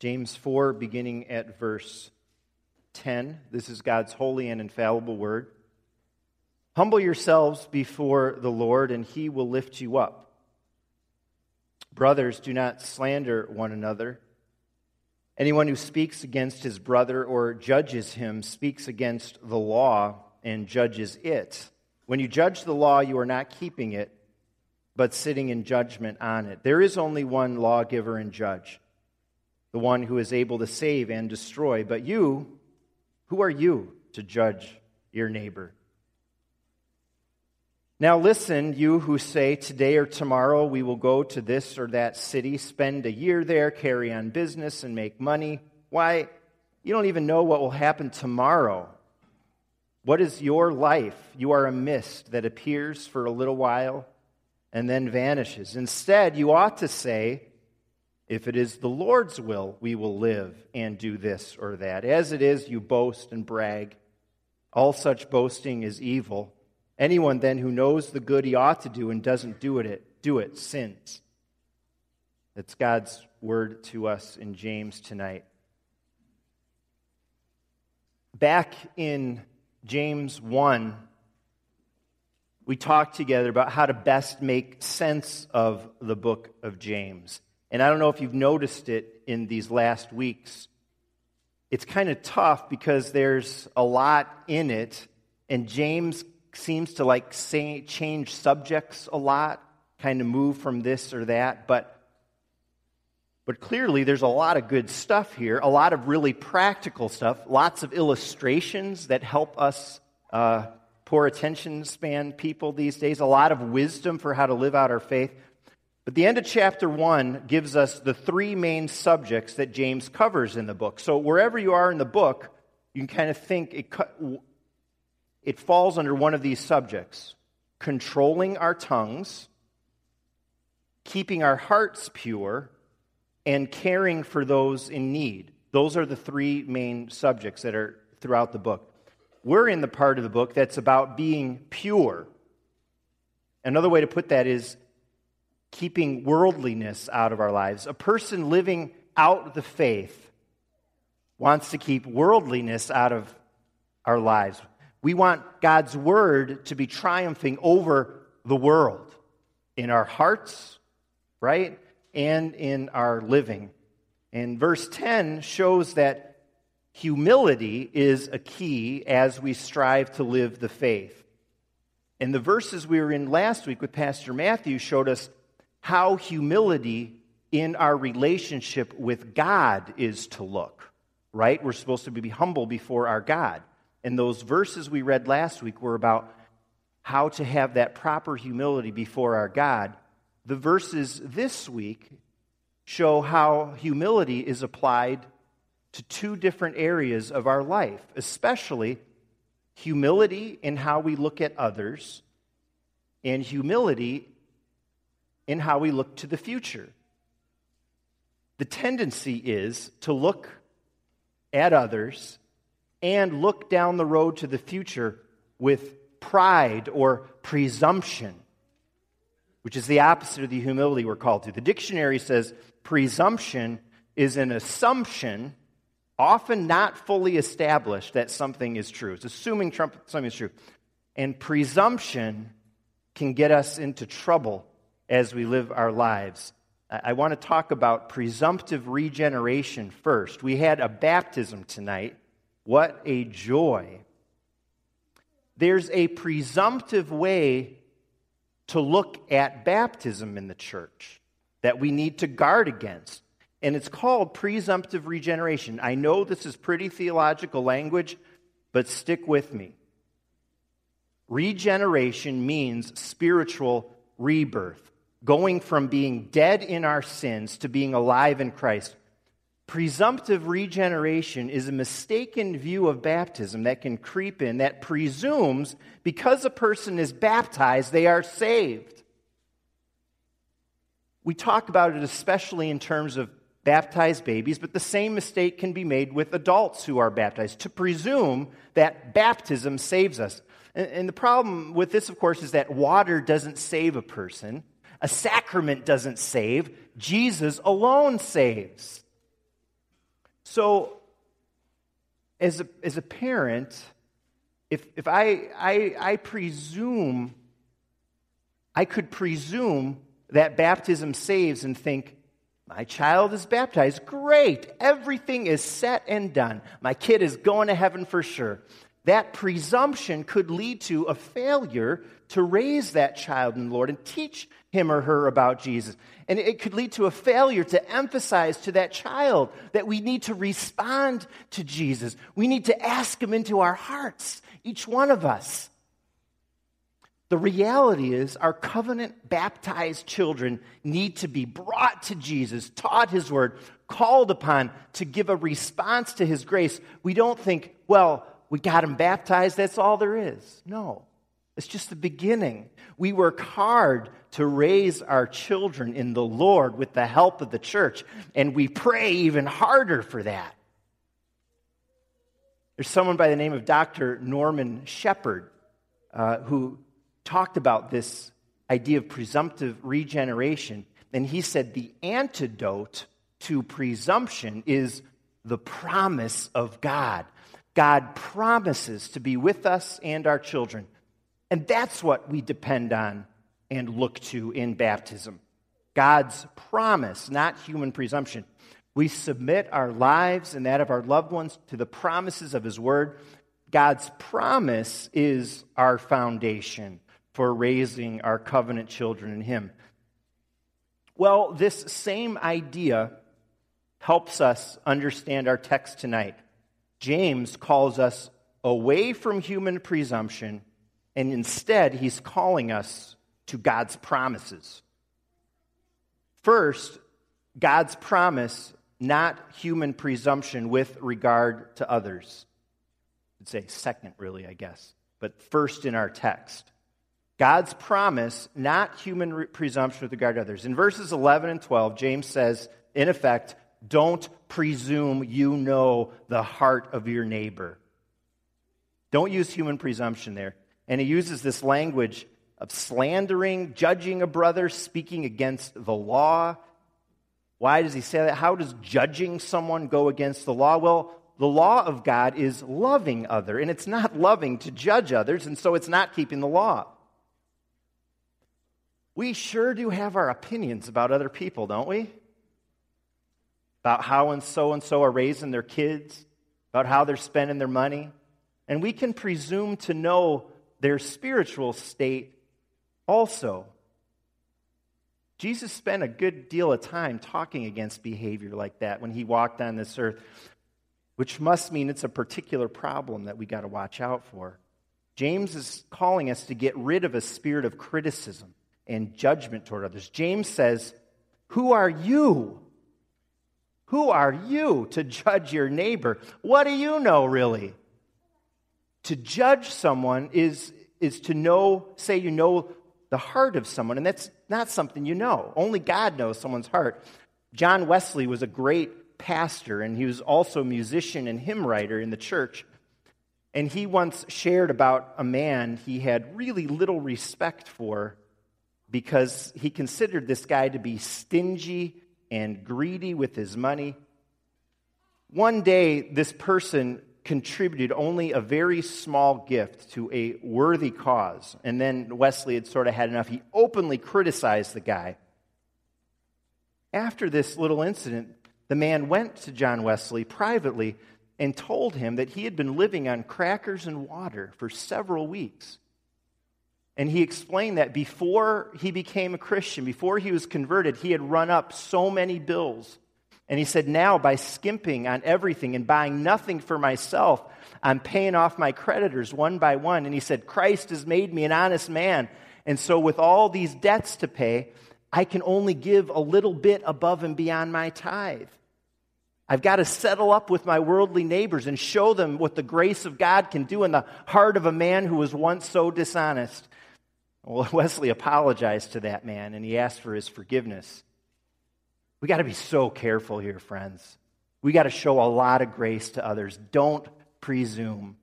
James 4, beginning at verse 10. This is God's holy and infallible word. Humble yourselves before the Lord, and he will lift you up. Brothers, do not slander one another. Anyone who speaks against his brother or judges him speaks against the law and judges it. When you judge the law, you are not keeping it, but sitting in judgment on it. There is only one lawgiver and judge the one who is able to save and destroy. But you, who are you to judge your neighbor? Now listen, you who say, Today or tomorrow we will go to this or that city, spend a year there, carry on business, and make money. Why, you don't even know what will happen tomorrow. What is your life? You are a mist that appears for a little while and then vanishes. Instead, you ought to say, if it is the Lord's will, we will live and do this or that. As it is, you boast and brag. All such boasting is evil. Anyone then who knows the good he ought to do and doesn't do it, do it sins. That's God's word to us in James tonight. Back in James 1, we talked together about how to best make sense of the book of James. And I don't know if you've noticed it in these last weeks. It's kind of tough because there's a lot in it, and James seems to like say, change subjects a lot, kind of move from this or that. But, but clearly, there's a lot of good stuff here, a lot of really practical stuff, lots of illustrations that help us uh, poor attention span people these days, a lot of wisdom for how to live out our faith. But the end of chapter 1 gives us the three main subjects that James covers in the book. So wherever you are in the book, you can kind of think it, it falls under one of these subjects controlling our tongues, keeping our hearts pure, and caring for those in need. Those are the three main subjects that are throughout the book. We're in the part of the book that's about being pure. Another way to put that is keeping worldliness out of our lives. A person living out the faith wants to keep worldliness out of our lives. We want God's word to be triumphing over the world in our hearts, right? And in our living. And verse 10 shows that humility is a key as we strive to live the faith. And the verses we were in last week with Pastor Matthew showed us how humility in our relationship with God is to look, right? We're supposed to be humble before our God. And those verses we read last week were about how to have that proper humility before our God. The verses this week show how humility is applied to two different areas of our life, especially humility in how we look at others and humility in how we look to the future. The tendency is to look at others and look down the road to the future with pride or presumption, which is the opposite of the humility we're called to. The dictionary says presumption is an assumption, often not fully established, that something is true. It's assuming Trump, something is true. And presumption can get us into trouble as we live our lives. I want to talk about presumptive regeneration first. We had a baptism tonight. What a joy. There's a presumptive way to look at baptism in the church that we need to guard against. And it's called presumptive regeneration. I know this is pretty theological language, but stick with me. Regeneration means spiritual rebirth going from being dead in our sins to being alive in Christ. Presumptive regeneration is a mistaken view of baptism that can creep in that presumes because a person is baptized, they are saved. We talk about it especially in terms of baptized babies, but the same mistake can be made with adults who are baptized to presume that baptism saves us. And, the problem with this, of course, is that water doesn't save a person. A sacrament doesn't save, Jesus alone saves. So, as a, as a parent, if, if I, I, I presume, I could presume that baptism saves and think, my child is baptized. Great. Everything is set and done. My kid is going to heaven for sure. That presumption could lead to a failure to raise that child in the Lord and teach him or her about Jesus. And it could lead to a failure to emphasize to that child that we need to respond to Jesus. We need to ask him into our hearts, each one of us. The reality is, our covenant baptized children need to be brought to Jesus, taught his word, called upon to give a response to his grace. We don't think, well, we got him baptized, that's all there is. No, it's just the beginning. We work hard to raise our children in the Lord with the help of the church, and we pray even harder for that. There's someone by the name of Dr. Norman Shepherd uh, who talked about this idea of presumptive regeneration, and he said the antidote to presumption is the promise of God. God promises to be with us and our children. And that's what we depend on and look to in baptism God's promise, not human presumption. We submit our lives and that of our loved ones to the promises of His Word. God's promise is our foundation for raising our covenant children in Him. Well, this same idea helps us understand our text tonight. James calls us away from human presumption, and instead, he's calling us to God's promises. First, God's promise, not human presumption with regard to others. I'd say second, really, I guess, but first in our text. God's promise, not human re- presumption with regard to others. In verses 11 and 12, James says, in effect, don't presume you know the heart of your neighbor. Don't use human presumption there. And he uses this language of slandering, judging a brother, speaking against the law. Why does he say that? How does judging someone go against the law? Well, the law of God is loving other, and it's not loving to judge others, and so it's not keeping the law. We sure do have our opinions about other people, don't we? About how and so and so are raising their kids, about how they're spending their money. And we can presume to know their spiritual state also, Jesus spent a good deal of time talking against behavior like that when he walked on this earth, which must mean it's a particular problem that we got to watch out for. James is calling us to get rid of a spirit of criticism and judgment toward others. James says, Who are you? Who are you to judge your neighbor? What do you know, really? To judge someone is, is to know, say you know the heart of someone, and that's not something you know. Only God knows someone's heart. John Wesley was a great pastor, and he was also a musician and hymn writer in the church. And he once shared about a man he had really little respect for because he considered this guy to be stingy and greedy with his money. One day, this person contributed only a very small gift to a worthy cause. And then Wesley had sort of had enough. He openly criticized the guy. After this little incident, the man went to John Wesley privately and told him that he had been living on crackers and water for several weeks. And he explained that before he became a Christian, before he was converted, he had run up so many bills and he said, Now, by skimping on everything and buying nothing for myself, I'm paying off my creditors one by one. And he said, Christ has made me an honest man. And so, with all these debts to pay, I can only give a little bit above and beyond my tithe. I've got to settle up with my worldly neighbors and show them what the grace of God can do in the heart of a man who was once so dishonest. Well, Wesley apologized to that man and he asked for his forgiveness. We got to be so careful here, friends. We got to show a lot of grace to others. Don't presume.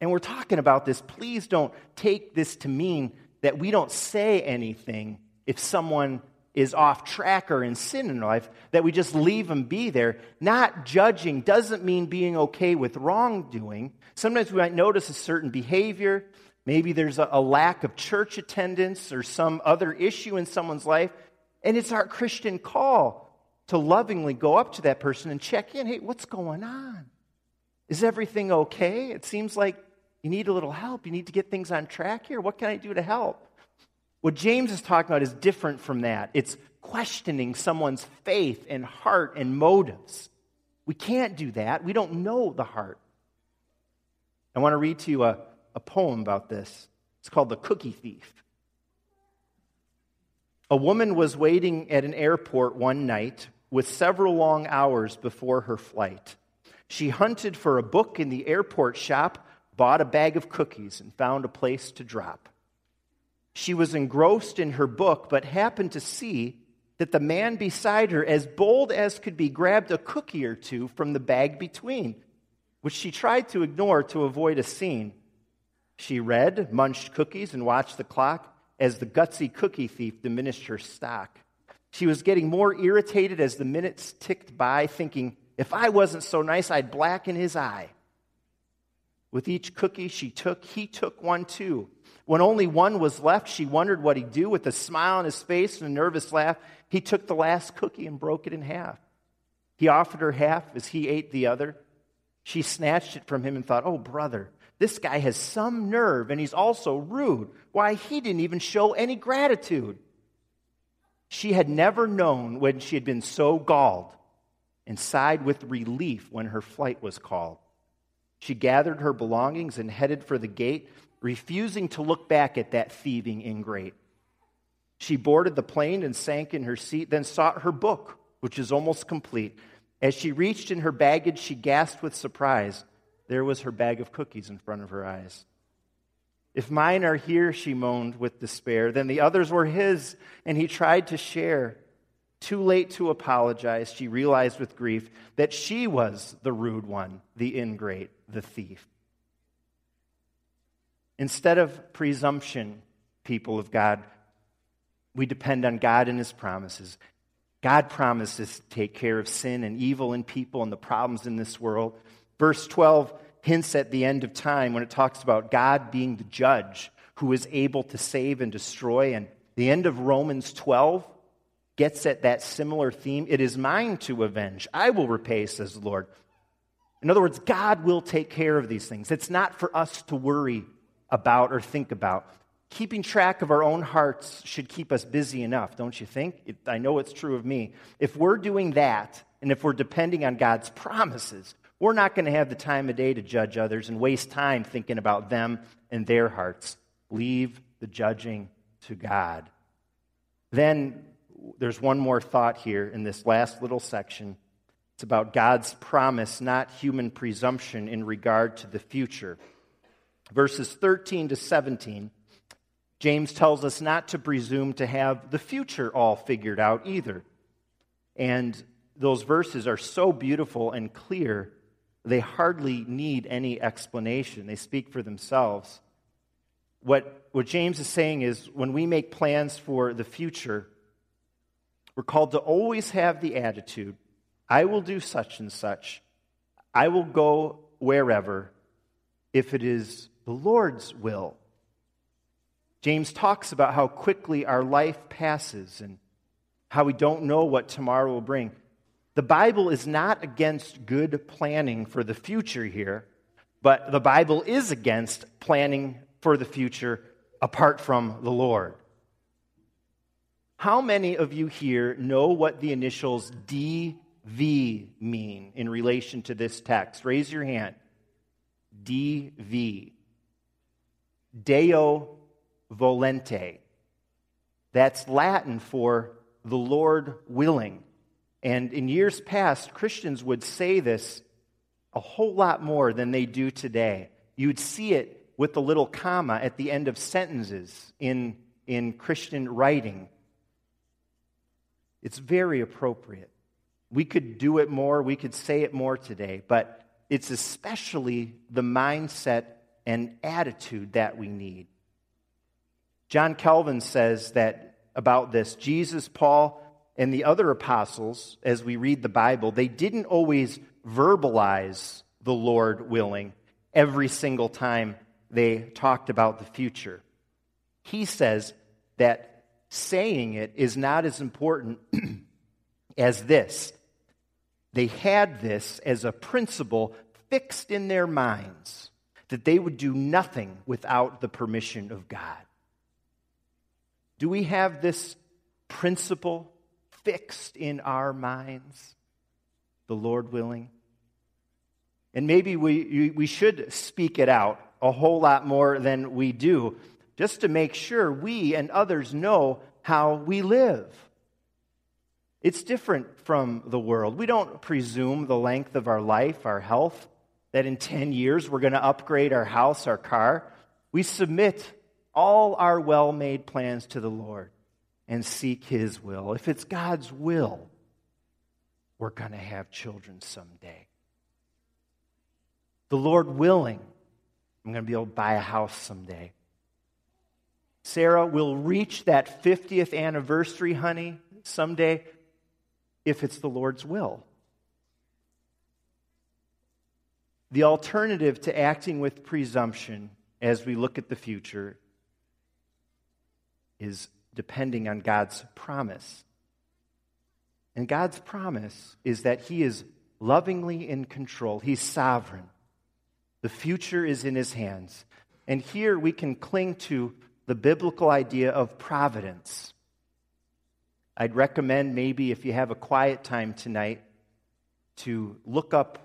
And we're talking about this. Please don't take this to mean that we don't say anything if someone is off track or in sin in life, that we just leave them be there. Not judging doesn't mean being okay with wrongdoing. Sometimes we might notice a certain behavior. Maybe there's a, lack of church attendance or some other issue in someone's life. And it's our Christian call to lovingly go up to that person and check in. Hey, what's going on? Is everything okay? It seems like you need a little help. You need to get things on track here. What can I do to help? What James is talking about is different from that. It's questioning someone's faith and heart and motives. We can't do that. We don't know the heart. I want to read to you a, a poem about this. It's called The Cookie Thief. A woman was waiting at an airport one night with several long hours before her flight. She hunted for a book in the airport shop, bought a bag of cookies, and found a place to drop. She was engrossed in her book, but happened to see that the man beside her, as bold as could be, grabbed a cookie or two from the bag between, which she tried to ignore to avoid a scene. She read, munched cookies, and watched the clock as the gutsy cookie thief diminished her stock. She was getting more irritated as the minutes ticked by, thinking, if I wasn't so nice, I'd blacken his eye. With each cookie she took, he took one too. When only one was left, she wondered what he'd do. With a smile on his face and a nervous laugh, he took the last cookie and broke it in half. He offered her half as he ate the other. She snatched it from him and thought, Oh, brother, this guy has some nerve and he's also rude. Why, he didn't even show any gratitude. She had never known when she had been so galled and sighed with relief when her flight was called. She gathered her belongings and headed for the gate, refusing to look back at that thieving ingrate. She boarded the plane and sank in her seat, then sought her book, which is almost complete. As she reached in her baggage, she gasped with surprise. There was her bag of cookies in front of her eyes. If mine are here, she moaned with despair, then the others were his, and he tried to share. Too late to apologize, she realized with grief that she was the rude one, the ingrate, the thief. Instead of presumption, people of God, we depend on God and his promises. God promises to take care of sin and evil in people and the problems in this world. Verse 12 hints at the end of time when it talks about God being the judge who is able to save and destroy. And the end of Romans 12 gets at that similar theme. It is mine to avenge. I will repay, says the Lord. In other words, God will take care of these things. It's not for us to worry about or think about. Keeping track of our own hearts should keep us busy enough, don't you think? It, I know it's true of me. If we're doing that, and if we're depending on God's promises, we're not going to have the time of day to judge others and waste time thinking about them and their hearts. Leave the judging to God. Then there's one more thought here in this last little section. It's about God's promise, not human presumption in regard to the future. Verses 13 to 17, James tells us not to presume to have the future all figured out either. And those verses are so beautiful and clear, they hardly need any explanation. They speak for themselves. What, what James is saying is when we make plans for the future, we're called to always have the attitude I will do such and such. I will go wherever if it is the Lord's will. James talks about how quickly our life passes and how we don't know what tomorrow will bring. The Bible is not against good planning for the future here, but the Bible is against planning for the future apart from the Lord. How many of you here know what the initials DV mean in relation to this text? Raise your hand. DV. Deo volente. That's Latin for the Lord willing. And in years past, Christians would say this a whole lot more than they do today. You'd see it with the little comma at the end of sentences in, in Christian writing. It's very appropriate. We could do it more, we could say it more today, but it's especially the mindset and attitude that we need. John Calvin says that about this. Jesus, Paul, and the other apostles, as we read the Bible, they didn't always verbalize the Lord willing every single time they talked about the future. He says that saying it is not as important as this. They had this as a principle fixed in their minds that they would do nothing without the permission of God. Do we have this principle fixed in our minds? The Lord willing? And maybe we, we should speak it out a whole lot more than we do, just to make sure we and others know how we live. It's different from the world. We don't presume the length of our life, our health, that in 10 years we're going to upgrade our house, our car. We submit all our well made plans to the Lord and seek His will. If it's God's will, we're going to have children someday. The Lord willing, I'm going to be able to buy a house someday. Sarah will reach that 50th anniversary, honey, someday, if it's the Lord's will. The alternative to acting with presumption as we look at the future is depending on God's promise. And God's promise is that He is lovingly in control, He's sovereign. The future is in His hands. And here we can cling to the biblical idea of providence. I'd recommend maybe if you have a quiet time tonight to look up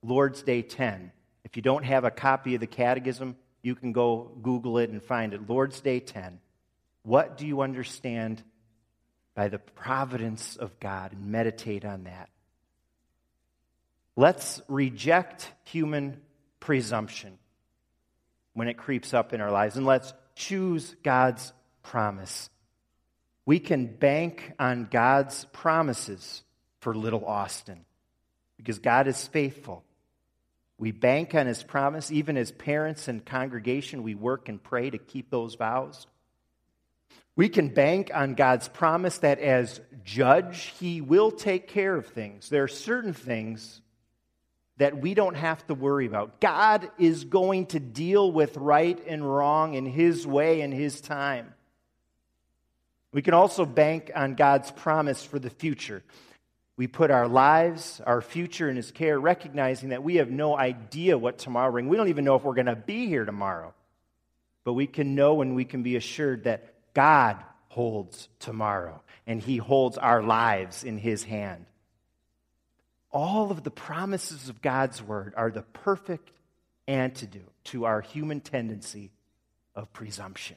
Lord's Day 10. If you don't have a copy of the Catechism, you can go Google it and find it. Lord's Day 10. What do you understand by the providence of God? And meditate on that. Let's reject human presumption when it creeps up in our lives, and let's choose God's promise. We can bank on God's promises for little Austin because God is faithful. We bank on his promise. Even as parents and congregation, we work and pray to keep those vows. We can bank on God's promise that as judge, he will take care of things. There are certain things that we don't have to worry about. God is going to deal with right and wrong in his way and his time. We can also bank on God's promise for the future. We put our lives, our future in His care, recognizing that we have no idea what tomorrow brings. We don't even know if we're going to be here tomorrow. But we can know and we can be assured that God holds tomorrow and He holds our lives in His hand. All of the promises of God's Word are the perfect antidote to our human tendency of presumption.